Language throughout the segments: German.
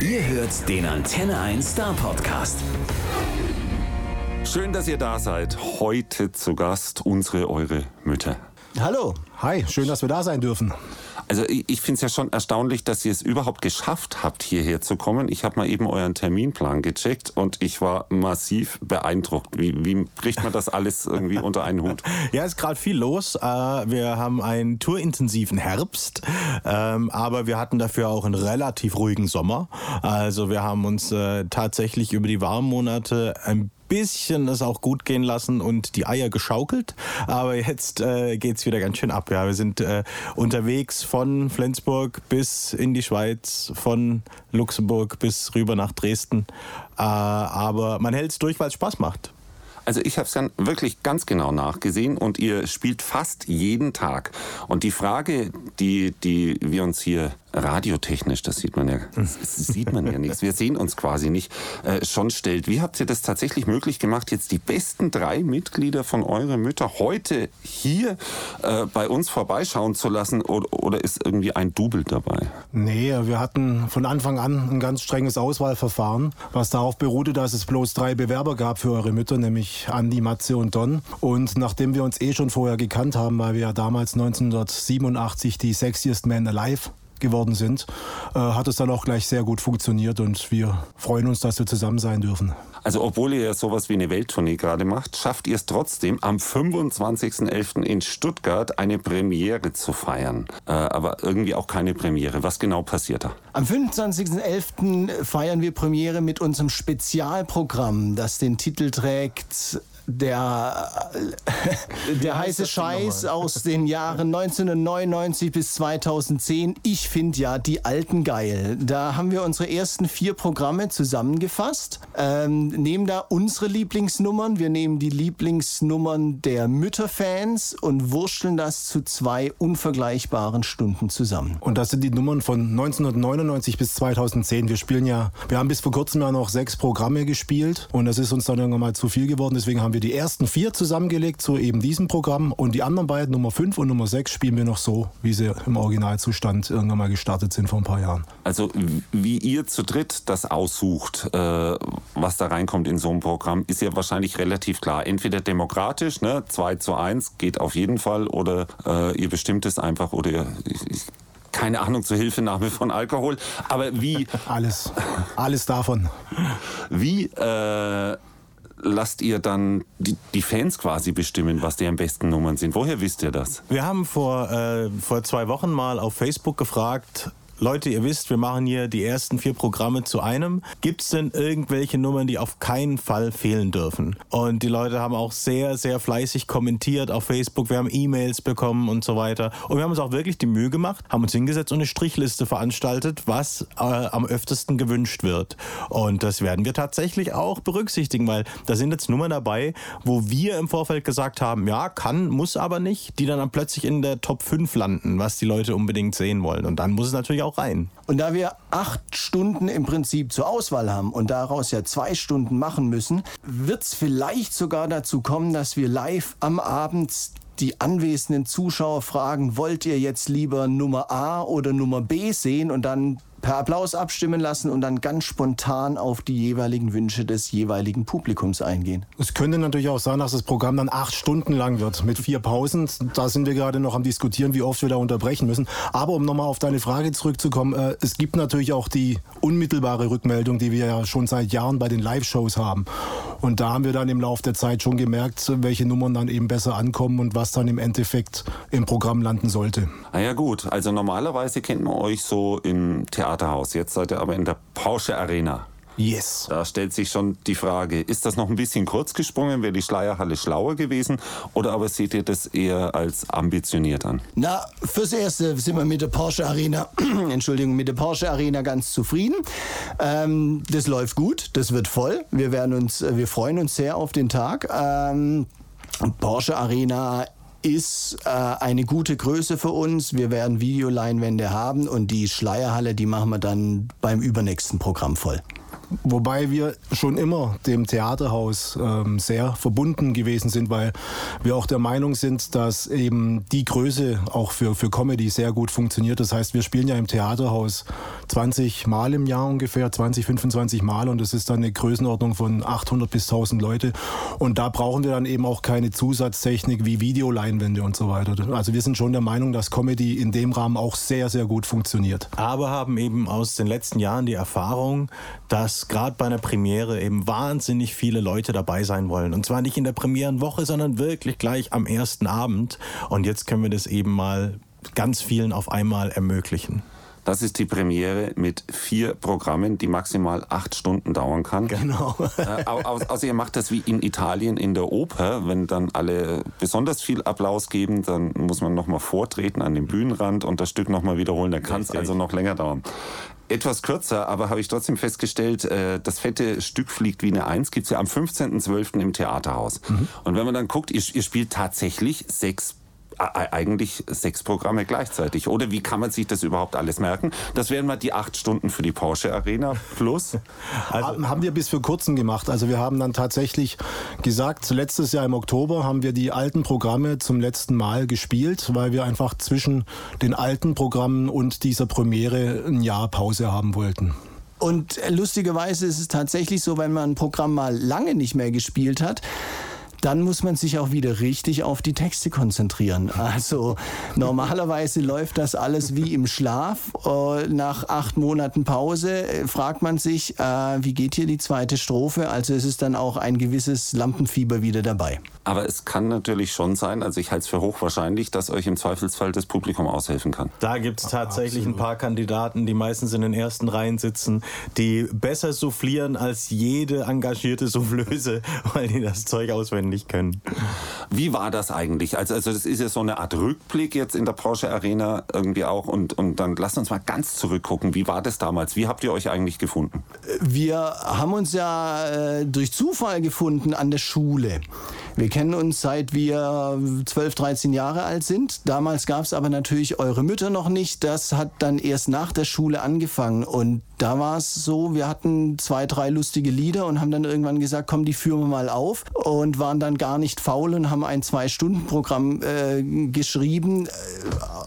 Ihr hört den Antenne 1 Star Podcast. Schön, dass ihr da seid. Heute zu Gast unsere, eure Mütter. Hallo. Hi, schön, dass wir da sein dürfen. Also ich, ich finde es ja schon erstaunlich, dass ihr es überhaupt geschafft habt, hierher zu kommen. Ich habe mal eben euren Terminplan gecheckt und ich war massiv beeindruckt. Wie, wie bricht man das alles irgendwie unter einen Hut? Ja, ist gerade viel los. Äh, wir haben einen tourintensiven Herbst, ähm, aber wir hatten dafür auch einen relativ ruhigen Sommer. Also wir haben uns äh, tatsächlich über die warmen Monate ein bisschen es auch gut gehen lassen und die Eier geschaukelt. Aber jetzt äh, geht es wieder ganz schön ab. Ja, wir sind äh, unterwegs von Flensburg bis in die Schweiz, von Luxemburg bis rüber nach Dresden. Äh, aber man hält es durch, weil es Spaß macht. Also ich habe es dann wirklich ganz genau nachgesehen und ihr spielt fast jeden Tag. Und die Frage, die, die wir uns hier radiotechnisch, das sieht man ja, das sieht man ja nichts, wir sehen uns quasi nicht, äh, schon stellt. Wie habt ihr das tatsächlich möglich gemacht, jetzt die besten drei Mitglieder von eurer Mütter heute hier äh, bei uns vorbeischauen zu lassen oder, oder ist irgendwie ein Double dabei? Nee, wir hatten von Anfang an ein ganz strenges Auswahlverfahren, was darauf beruhte, dass es bloß drei Bewerber gab für eure Mütter, nämlich Andi, Matze und Don. Und nachdem wir uns eh schon vorher gekannt haben, weil wir ja damals 1987 die Sexiest Man Alive geworden sind, äh, hat es dann auch gleich sehr gut funktioniert und wir freuen uns, dass wir zusammen sein dürfen. Also obwohl ihr ja sowas wie eine Welttournee gerade macht, schafft ihr es trotzdem, am 25.11. in Stuttgart eine Premiere zu feiern. Äh, aber irgendwie auch keine Premiere. Was genau passiert da? Am 25.11. feiern wir Premiere mit unserem Spezialprogramm, das den Titel trägt der, der heiße Scheiß aus den Jahren 1999 bis 2010. Ich finde ja die alten geil. Da haben wir unsere ersten vier Programme zusammengefasst, ähm, nehmen da unsere Lieblingsnummern, wir nehmen die Lieblingsnummern der Mütterfans und wurschteln das zu zwei unvergleichbaren Stunden zusammen. Und das sind die Nummern von 1999 bis 2010. Wir spielen ja, wir haben bis vor kurzem ja noch sechs Programme gespielt und das ist uns dann irgendwann mal zu viel geworden. Deswegen haben wir die ersten vier zusammengelegt zu eben diesem Programm und die anderen beiden, Nummer 5 und Nummer 6, spielen wir noch so, wie sie im Originalzustand irgendwann mal gestartet sind vor ein paar Jahren. Also wie ihr zu dritt das aussucht, äh, was da reinkommt in so ein Programm, ist ja wahrscheinlich relativ klar. Entweder demokratisch, ne, 2 zu 1 geht auf jeden Fall, oder äh, ihr bestimmt es einfach, oder ihr, ich, keine Ahnung zur Hilfenahme von Alkohol. Aber wie. alles. Alles davon. Wie äh, lasst ihr dann die, die, Fans quasi bestimmen, was die am besten Nummern sind? Woher wisst ihr das? Wir haben vor, äh, vor zwei Wochen mal auf Facebook gefragt, Leute, ihr wisst, wir machen hier die ersten vier Programme zu einem. Gibt es denn irgendwelche Nummern, die auf keinen Fall fehlen dürfen? Und die Leute haben auch sehr, sehr fleißig kommentiert auf Facebook. Wir haben E-Mails bekommen und so weiter. Und wir haben uns auch wirklich die Mühe gemacht, haben uns hingesetzt und eine Strichliste veranstaltet, was äh, am öftesten gewünscht wird. Und das werden wir tatsächlich auch berücksichtigen, weil da sind jetzt Nummern dabei, wo wir im Vorfeld gesagt haben, ja, kann, muss aber nicht, die dann, dann plötzlich in der Top 5 landen, was die Leute unbedingt sehen wollen. Und dann muss es natürlich auch rein. Und da wir acht Stunden im Prinzip zur Auswahl haben und daraus ja zwei Stunden machen müssen, wird es vielleicht sogar dazu kommen, dass wir live am Abend die anwesenden Zuschauer fragen, wollt ihr jetzt lieber Nummer A oder Nummer B sehen und dann per Applaus abstimmen lassen und dann ganz spontan auf die jeweiligen Wünsche des jeweiligen Publikums eingehen. Es könnte natürlich auch sein, dass das Programm dann acht Stunden lang wird mit vier Pausen. Da sind wir gerade noch am diskutieren, wie oft wir da unterbrechen müssen. Aber um nochmal auf deine Frage zurückzukommen, äh, es gibt natürlich auch die unmittelbare Rückmeldung, die wir ja schon seit Jahren bei den Live-Shows haben. Und da haben wir dann im Laufe der Zeit schon gemerkt, welche Nummern dann eben besser ankommen und was dann im Endeffekt im Programm landen sollte. Ah ja gut, also normalerweise kennt man euch so im Theaterhaus. Jetzt seid ihr aber in der Porsche Arena. Yes. Da stellt sich schon die Frage, ist das noch ein bisschen kurz gesprungen? Wäre die Schleierhalle schlauer gewesen? Oder aber seht ihr das eher als ambitioniert an? Na, fürs Erste sind wir mit der Porsche Arena, Entschuldigung, mit der Porsche Arena ganz zufrieden. Ähm, das läuft gut, das wird voll. Wir werden uns, wir freuen uns sehr auf den Tag. Ähm, Porsche Arena ist äh, eine gute Größe für uns. Wir werden Videoleinwände haben und die Schleierhalle, die machen wir dann beim übernächsten Programm voll. Wobei wir schon immer dem Theaterhaus ähm, sehr verbunden gewesen sind, weil wir auch der Meinung sind, dass eben die Größe auch für, für Comedy sehr gut funktioniert. Das heißt, wir spielen ja im Theaterhaus 20 Mal im Jahr ungefähr, 20, 25 Mal und das ist dann eine Größenordnung von 800 bis 1000 Leute. Und da brauchen wir dann eben auch keine Zusatztechnik wie Videoleinwände und so weiter. Also wir sind schon der Meinung, dass Comedy in dem Rahmen auch sehr, sehr gut funktioniert. Aber haben eben aus den letzten Jahren die Erfahrung, dass gerade bei einer Premiere eben wahnsinnig viele Leute dabei sein wollen. Und zwar nicht in der Premierenwoche, sondern wirklich gleich am ersten Abend. Und jetzt können wir das eben mal ganz vielen auf einmal ermöglichen. Das ist die Premiere mit vier Programmen, die maximal acht Stunden dauern kann. Genau. Äh, außer ihr macht das wie in Italien in der Oper, wenn dann alle besonders viel Applaus geben, dann muss man nochmal vortreten an den Bühnenrand und das Stück nochmal wiederholen. Dann kann es also noch länger dauern etwas kürzer, aber habe ich trotzdem festgestellt, äh, das fette Stück fliegt wie eine Eins, gibt's ja am 15.12. im Theaterhaus. Mhm. Und wenn man dann guckt, ihr, ihr spielt tatsächlich sechs eigentlich sechs Programme gleichzeitig. Oder wie kann man sich das überhaupt alles merken? Das wären mal die acht Stunden für die Porsche Arena plus. Also haben wir bis vor kurzem gemacht. Also wir haben dann tatsächlich gesagt, letztes Jahr im Oktober haben wir die alten Programme zum letzten Mal gespielt, weil wir einfach zwischen den alten Programmen und dieser Premiere ein Jahr Pause haben wollten. Und lustigerweise ist es tatsächlich so, wenn man ein Programm mal lange nicht mehr gespielt hat, dann muss man sich auch wieder richtig auf die Texte konzentrieren. Also normalerweise läuft das alles wie im Schlaf. Äh, nach acht Monaten Pause äh, fragt man sich, äh, wie geht hier die zweite Strophe? Also es ist dann auch ein gewisses Lampenfieber wieder dabei. Aber es kann natürlich schon sein, also ich halte es für hochwahrscheinlich, dass euch im Zweifelsfall das Publikum aushelfen kann. Da gibt es tatsächlich Absolut. ein paar Kandidaten, die meistens in den ersten Reihen sitzen, die besser soufflieren als jede engagierte Soufflöse, weil die das Zeug auswendig können. Wie war das eigentlich? Also, also das ist ja so eine Art Rückblick jetzt in der Porsche Arena irgendwie auch und, und dann lasst uns mal ganz zurückgucken. Wie war das damals? Wie habt ihr euch eigentlich gefunden? Wir haben uns ja äh, durch Zufall gefunden an der Schule. Wir kennen uns seit wir 12, 13 Jahre alt sind. Damals gab es aber natürlich eure Mütter noch nicht. Das hat dann erst nach der Schule angefangen. Und da war es so, wir hatten zwei, drei lustige Lieder und haben dann irgendwann gesagt, komm, die führen wir mal auf. Und waren dann gar nicht faul und haben ein Zwei-Stunden-Programm äh, geschrieben, äh,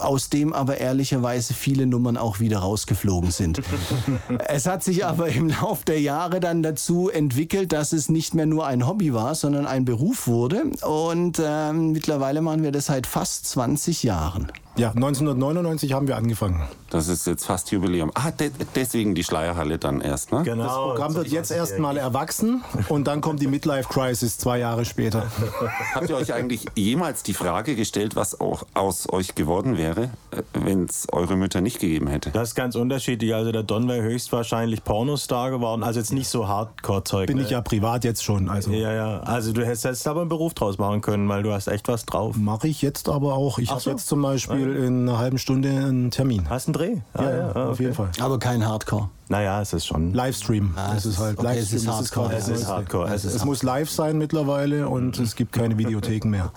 aus dem aber ehrlicherweise viele Nummern auch wieder rausgeflogen sind. es hat sich aber im Lauf der Jahre dann dazu entwickelt, dass es nicht mehr nur ein Hobby war, sondern ein Beruf wurde. Und ähm, mittlerweile machen wir das seit fast 20 Jahren. Ja, 1999 haben wir angefangen. Das ist jetzt fast Jubiläum. Ah, de deswegen die Schleierhalle dann erst, ne? Genau. Das Programm wird jetzt erstmal erwachsen und dann kommt die Midlife Crisis zwei Jahre später. Habt ihr euch eigentlich jemals die Frage gestellt, was auch aus euch geworden wäre, äh, wenn es eure Mütter nicht gegeben hätte? Das ist ganz unterschiedlich. Also der Don wäre höchstwahrscheinlich Pornostar geworden. Also jetzt nicht so Hardcore-Zeug. Bin ne? ich ja privat jetzt schon. Also. Ja, ja. Also du hättest aber einen Beruf draus machen können, weil du hast echt was drauf. Mache ich jetzt aber auch. Ich habe so. jetzt zum Beispiel in einer halben Stunde einen Termin. Hast einen Dreh? Ah, ja, ja, auf jeden Fall. Aber kein Hardcore. Naja, es ist schon. Livestream. Ah, es ist halt okay, Livestream. Es ist Hardcore. Es ist Hardcore. Es, es, es muss live sein mittlerweile und es gibt keine Videotheken mehr.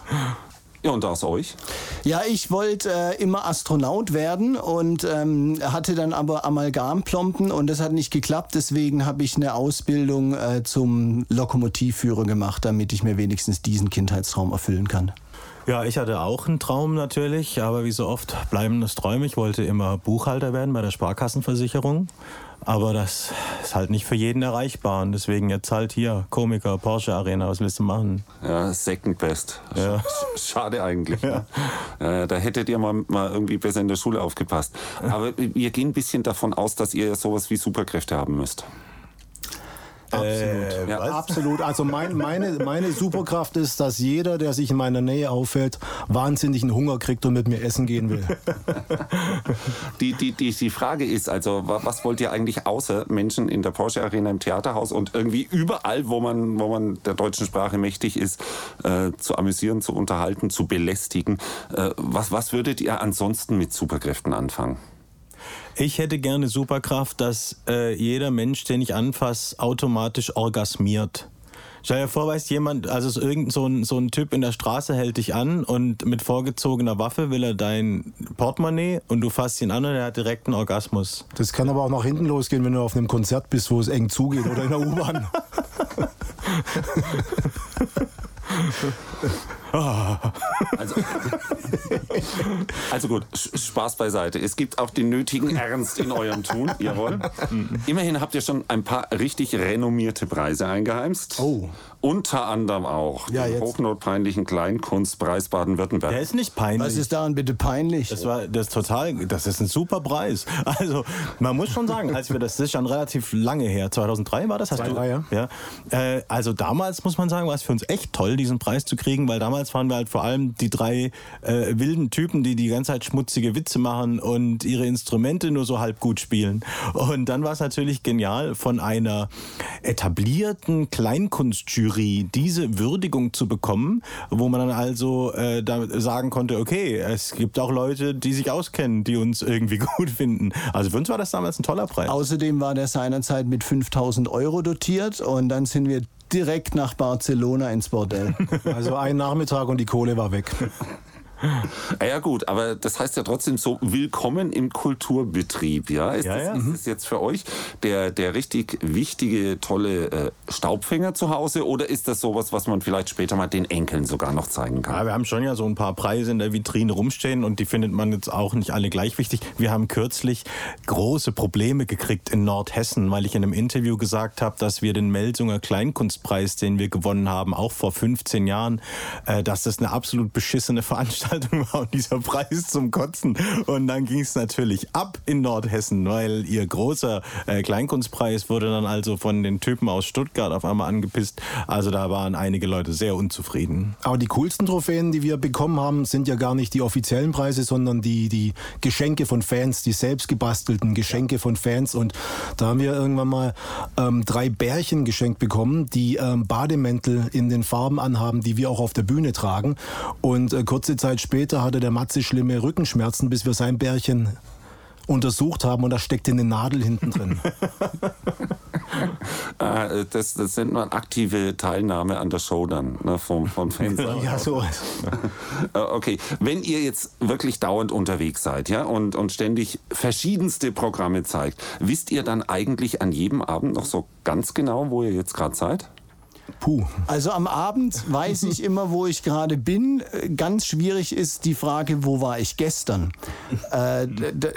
Ja, und aus euch? Ja, ich wollte äh, immer Astronaut werden und ähm, hatte dann aber Amalgamplompen und das hat nicht geklappt. Deswegen habe ich eine Ausbildung äh, zum Lokomotivführer gemacht, damit ich mir wenigstens diesen Kindheitstraum erfüllen kann. Ja, ich hatte auch einen Traum natürlich, aber wie so oft bleiben das Träume. Ich wollte immer Buchhalter werden bei der Sparkassenversicherung, aber das ist halt nicht für jeden erreichbar und deswegen jetzt halt hier Komiker, Porsche Arena, was willst du machen? Ja, second best. Ja. Schade eigentlich. Ja. Ne? Da hättet ihr mal, mal irgendwie besser in der Schule aufgepasst. Aber wir gehen ein bisschen davon aus, dass ihr sowas wie Superkräfte haben müsst. Absolut. Äh, ja. Absolut. Also mein, meine, meine Superkraft ist, dass jeder, der sich in meiner Nähe auffällt, wahnsinnigen Hunger kriegt und mit mir essen gehen will. Die, die, die, die Frage ist also, was wollt ihr eigentlich außer Menschen in der Porsche Arena im Theaterhaus und irgendwie überall, wo man, wo man der deutschen Sprache mächtig ist, äh, zu amüsieren, zu unterhalten, zu belästigen. Äh, was, was würdet ihr ansonsten mit Superkräften anfangen? Ich hätte gerne Superkraft, dass äh, jeder Mensch, den ich anfasse, automatisch orgasmiert. Stell dir vor, weißt jemand, also so irgend so ein, so ein Typ in der Straße hält dich an und mit vorgezogener Waffe will er dein Portemonnaie und du fasst ihn an und er hat direkt einen Orgasmus. Das kann aber auch nach hinten losgehen, wenn du auf einem Konzert bist, wo es eng zugeht oder in der U-Bahn. Also, also gut, Spaß beiseite. Es gibt auch den nötigen Ernst in eurem Tun, jawohl. Immerhin habt ihr schon ein paar richtig renommierte Preise eingeheimst. Oh. Unter anderem auch Ja, den jetzt. hochnotpeinlichen Kleinkunstpreis Baden-Württemberg. Der ist nicht peinlich. Was ist daran bitte peinlich? Das war das ist total, das ist ein super Preis. Also man muss schon sagen, als wir das, das ist schon relativ lange her, 2003 war das, hast 2003, du? Ja. Äh, also damals muss man sagen, war es für uns echt toll, diesen Preis zu kriegen, weil damals waren wir halt vor allem die drei äh, wilden Typen, die die ganze Zeit schmutzige Witze machen und ihre Instrumente nur so halb gut spielen. Und dann war es natürlich genial, von einer etablierten Kleinkunstjury diese Würdigung zu bekommen, wo man dann also äh, da sagen konnte, okay, es gibt auch Leute, die sich auskennen, die uns irgendwie gut finden. Also für uns war das damals ein toller Preis. Außerdem war der seinerzeit mit 5000 Euro dotiert und dann sind wir direkt nach Barcelona ins Bordell. Also ein Nachmittag und die Kohle war weg. Ah Ja gut, aber das heißt ja trotzdem so, willkommen im Kulturbetrieb. Ja? Ist, Ja, das, ja. ist das jetzt für euch der, der richtig wichtige, tolle äh, Staubfänger zu Hause oder ist das sowas, was man vielleicht später mal den Enkeln sogar noch zeigen kann? Ja, wir haben schon ja so ein paar Preise in der Vitrine rumstehen und die findet man jetzt auch nicht alle gleich wichtig. Wir haben kürzlich große Probleme gekriegt in Nordhessen, weil ich in einem Interview gesagt habe, dass wir den Melsunger Kleinkunstpreis, den wir gewonnen haben, auch vor 15 Jahren, äh, dass das eine absolut beschissene Veranstaltung war und dieser Preis zum Kotzen. Und dann ging es natürlich ab in Nordhessen, weil ihr großer äh, Kleinkunstpreis wurde dann also von den Typen aus Stuttgart auf einmal angepisst. Also da waren einige Leute sehr unzufrieden. Aber die coolsten Trophäen, die wir bekommen haben, sind ja gar nicht die offiziellen Preise, sondern die, die Geschenke von Fans, die selbst gebastelten Geschenke von Fans. Und da haben wir irgendwann mal ähm, drei Bärchen geschenkt bekommen, die ähm, Bademäntel in den Farben anhaben, die wir auch auf der Bühne tragen. Und äh, kurze Zeit später hatte der Matze schlimme Rückenschmerzen, bis wir sein Bärchen untersucht haben und da steckte eine Nadel hinten drin. Äh, das, das nennt man aktive Teilnahme an der Show dann ne, vom, von Fans. ja, so. Äh, Okay, wenn ihr jetzt wirklich dauernd unterwegs seid, ja, und, und ständig verschiedenste Programme zeigt, wisst ihr dann eigentlich an jedem Abend noch so ganz genau, wo ihr jetzt gerade seid? Puh. Also am Abend weiß ich immer, wo ich gerade bin. Ganz schwierig ist die Frage, wo war ich gestern? Äh,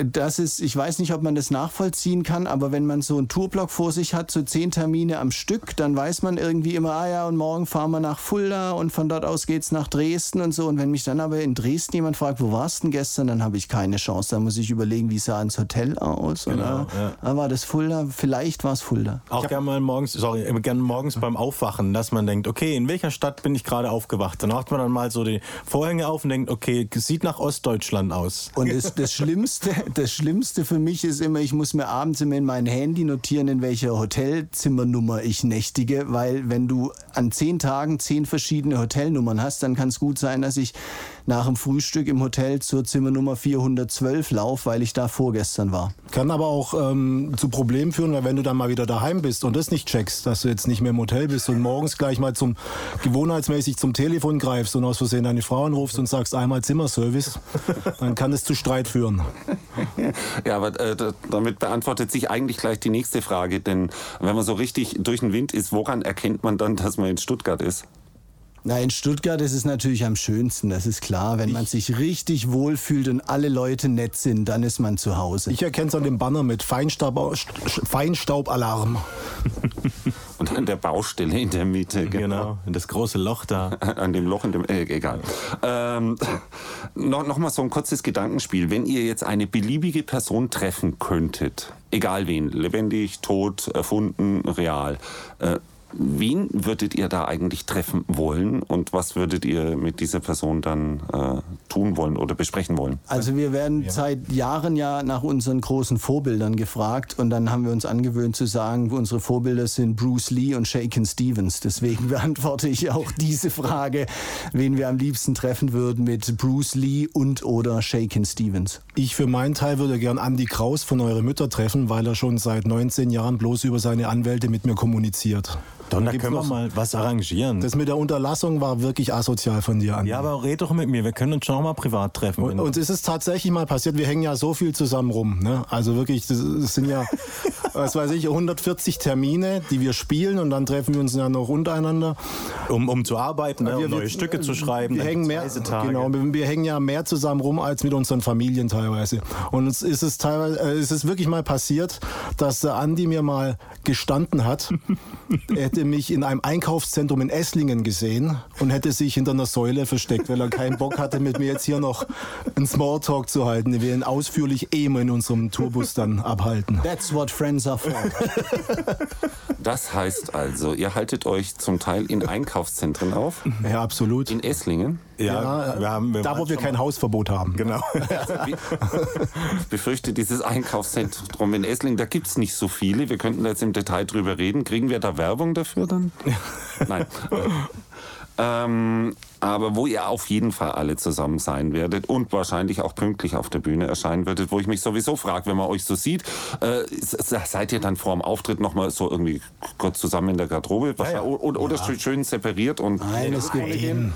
das ist, ich weiß nicht, ob man das nachvollziehen kann, aber wenn man so einen Tourblock vor sich hat, so zehn Termine am Stück, dann weiß man irgendwie immer, ah ja, und morgen fahren wir nach Fulda und von dort aus geht's nach Dresden und so. Und wenn mich dann aber in Dresden jemand fragt, wo warst du denn gestern, dann habe ich keine Chance. Da muss ich überlegen, wie sah ins Hotel aus? Oder ja. ah, war das Fulda? Vielleicht war es Fulda. Auch gerne mal morgens, sorry, gerne morgens beim Aufwachen, dass man denkt, okay, in welcher Stadt bin ich gerade aufgewacht? Dann macht man dann mal so die Vorhänge auf und denkt, okay, sieht nach Ostdeutschland aus. Und das, das, Schlimmste, das Schlimmste für mich ist immer, ich muss mir abends immer in mein Handy notieren, in welcher Hotelzimmernummer ich nächtige, weil wenn du an zehn Tagen zehn verschiedene Hotelnummern hast, dann kann es gut sein, dass ich nach dem Frühstück im Hotel zur Zimmernummer 412 laufe, weil ich da vorgestern war. Kann aber auch ähm, zu Problemen führen, weil wenn du dann mal wieder daheim bist und das nicht checkst, dass du jetzt nicht mehr im Hotel bist und morgens gleich mal zum gewohnheitsmäßig zum Telefon greifst und aus Versehen deine Frau anrufst und sagst einmal Zimmerservice, dann kann es zu Streit führen. Ja, aber äh, damit beantwortet sich eigentlich gleich die nächste Frage, denn wenn man so richtig durch den Wind ist, woran erkennt man dann, dass man in Stuttgart ist? Na, in Stuttgart ist es natürlich am schönsten, das ist klar. Wenn man sich richtig wohlfühlt und alle Leute nett sind, dann ist man zu Hause. Ich erkenne es an dem Banner mit Feinstaub, Feinstaubalarm. Und an der Baustelle in der Mitte, Genau, das große Loch da. An dem Loch in dem, äh, egal. Ähm, noch, noch mal so ein kurzes Gedankenspiel. Wenn ihr jetzt eine beliebige Person treffen könntet, egal wen, lebendig, tot, erfunden, real, äh, wen würdet ihr da eigentlich treffen wollen und was würdet ihr mit dieser Person dann äh, tun wollen oder besprechen wollen? Also wir werden seit Jahren ja nach unseren großen Vorbildern gefragt und dann haben wir uns angewöhnt zu sagen, unsere Vorbilder sind Bruce Lee und Shakin Stevens. Deswegen beantworte ich auch diese Frage, wen wir am liebsten treffen würden mit Bruce Lee und oder Shakin Stevens. Ich für meinen Teil würde gern Andy Kraus von Eure Mütter treffen, weil er schon seit 19 Jahren bloß über seine Anwälte mit mir kommuniziert. Don, da können wir mal was arrangieren. Das mit der Unterlassung war wirklich asozial von dir an. Ja, aber red doch mit mir. Wir können uns schon auch mal privat treffen. Und, und es ist tatsächlich mal passiert, wir hängen ja so viel zusammen rum. Ne? Also wirklich, das, das sind ja, was weiß ich, 140 Termine, die wir spielen und dann treffen wir uns ja noch untereinander. Um, um zu arbeiten, ne? Wir- um neue wir- Stücke zu schreiben. Wir hängen, mehr, genau, wir, wir hängen ja mehr zusammen rum als mit unseren Familien teilweise. Und es ist es teilweise, äh, es ist wirklich mal passiert, dass der Andi mir mal gestanden hat, hätte mich in einem Einkaufszentrum in Esslingen gesehen und hätte sich hinter einer Säule versteckt, weil er keinen Bock hatte, mit mir jetzt hier noch einen Smalltalk zu halten, den wir ihn ausführlich eh immer in unserem Tourbus dann abhalten. That's what friends are for. Das heißt also, ihr haltet euch zum Teil in Einkaufszentren auf, Ja, absolut. in Esslingen. Ja, wir haben, wir da, wo wir kein Hausverbot haben. Genau. Ich befürchte, dieses Einkaufszentrum in Esslingen, da gibt es nicht so viele. Wir könnten da jetzt im Detail drüber reden. Kriegen wir da Werbung dafür dann? Nein. Ähm, aber wo ihr auf jeden Fall alle zusammen sein werdet und wahrscheinlich auch pünktlich auf der Bühne erscheinen werdet, wo ich mich sowieso frage, wenn man euch so sieht, äh, seid ihr dann vor dem Auftritt nochmal so irgendwie kurz zusammen in der Garderobe? ja. Oder, oder schön separiert und Nein, es gibt,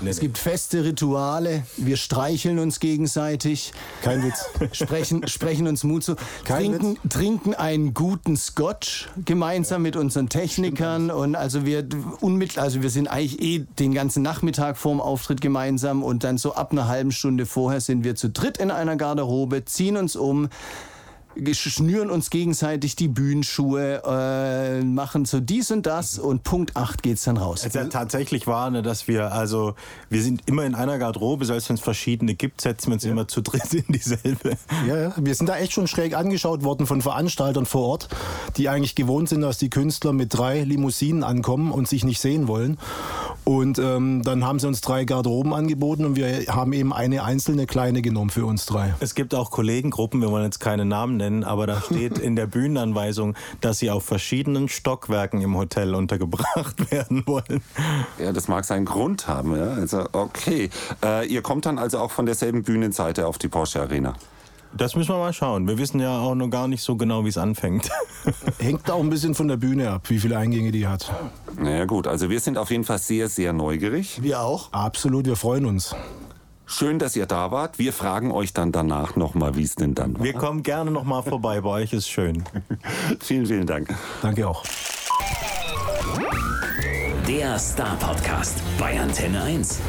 es gibt feste Rituale. Wir streicheln uns gegenseitig, Kein Witz. sprechen, sprechen uns Mut zu, Kein trinken, trinken einen guten Scotch gemeinsam mit unseren Technikern und also wir unmittel, also wir sind eigentlich eh den ganzen Nachmittag vorm Auftritt gemeinsam und dann so ab einer halben Stunde vorher sind wir zu dritt in einer Garderobe, ziehen uns um, schnüren uns gegenseitig die Bühnenschuhe, äh, machen so dies und das und Punkt 8 geht's dann raus. Es ja tatsächlich war, ne, dass wir, also, wir sind immer in einer Garderobe, selbst wenn es verschiedene gibt, setzen wir uns immer zu dritt in dieselbe. Ja, ja, wir sind da echt schon schräg angeschaut worden von Veranstaltern vor Ort, die eigentlich gewohnt sind, dass die Künstler mit drei Limousinen ankommen und sich nicht sehen wollen. Und ähm, dann haben sie uns drei Garderoben angeboten und wir haben eben eine einzelne kleine genommen für uns drei. Es gibt auch Kollegengruppen, wir wollen jetzt keine Namen nennen, aber da steht in der Bühnenanweisung, dass sie auf verschiedenen Stockwerken im Hotel untergebracht werden wollen. Ja, das mag seinen Grund haben. Ja? Also, okay. Äh, ihr kommt dann also auch von derselben Bühnenseite auf die Porsche Arena. Das müssen wir mal schauen. Wir wissen ja auch noch gar nicht so genau, wie es anfängt. Hängt auch ein bisschen von der Bühne ab, wie viele Eingänge die hat. Naja gut, also wir sind auf jeden Fall sehr, sehr neugierig. Wir auch. Absolut, wir freuen uns. Schön, dass ihr da wart. Wir fragen euch dann danach nochmal, wie es denn dann war. Wir kommen gerne noch mal vorbei, bei euch ist schön. vielen, vielen Dank. Danke auch. Der Star Podcast bei Antenne 1.